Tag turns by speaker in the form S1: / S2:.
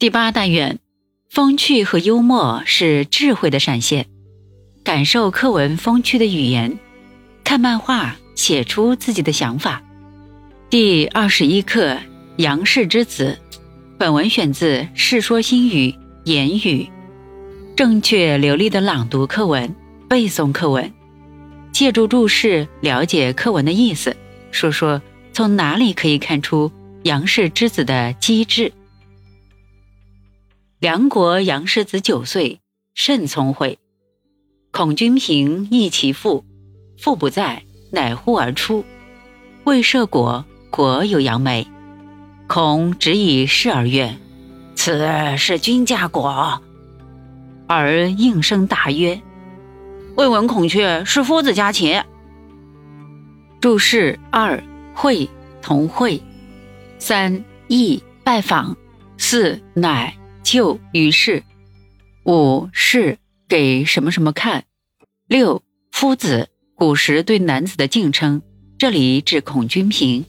S1: 第八单元，风趣和幽默是智慧的闪现。感受课文风趣的语言，看漫画，写出自己的想法。第二十一课《杨氏之子》，本文选自《世说新语·言语》。正确流利的朗读课文，背诵课文，借助注释了解课文的意思。说说从哪里可以看出杨氏之子的机智？梁国杨氏子九岁，甚聪慧。孔君平诣其父，父不在，乃呼而出，未涉果，果有杨梅。孔只以示而曰：“此是君家果。”而应声答曰：“未闻孔雀是夫子家禽。”注释二：会同会。三诣拜访。四乃。就于是，五是给什么什么看。六夫子，古时对男子的敬称，这里指孔君平。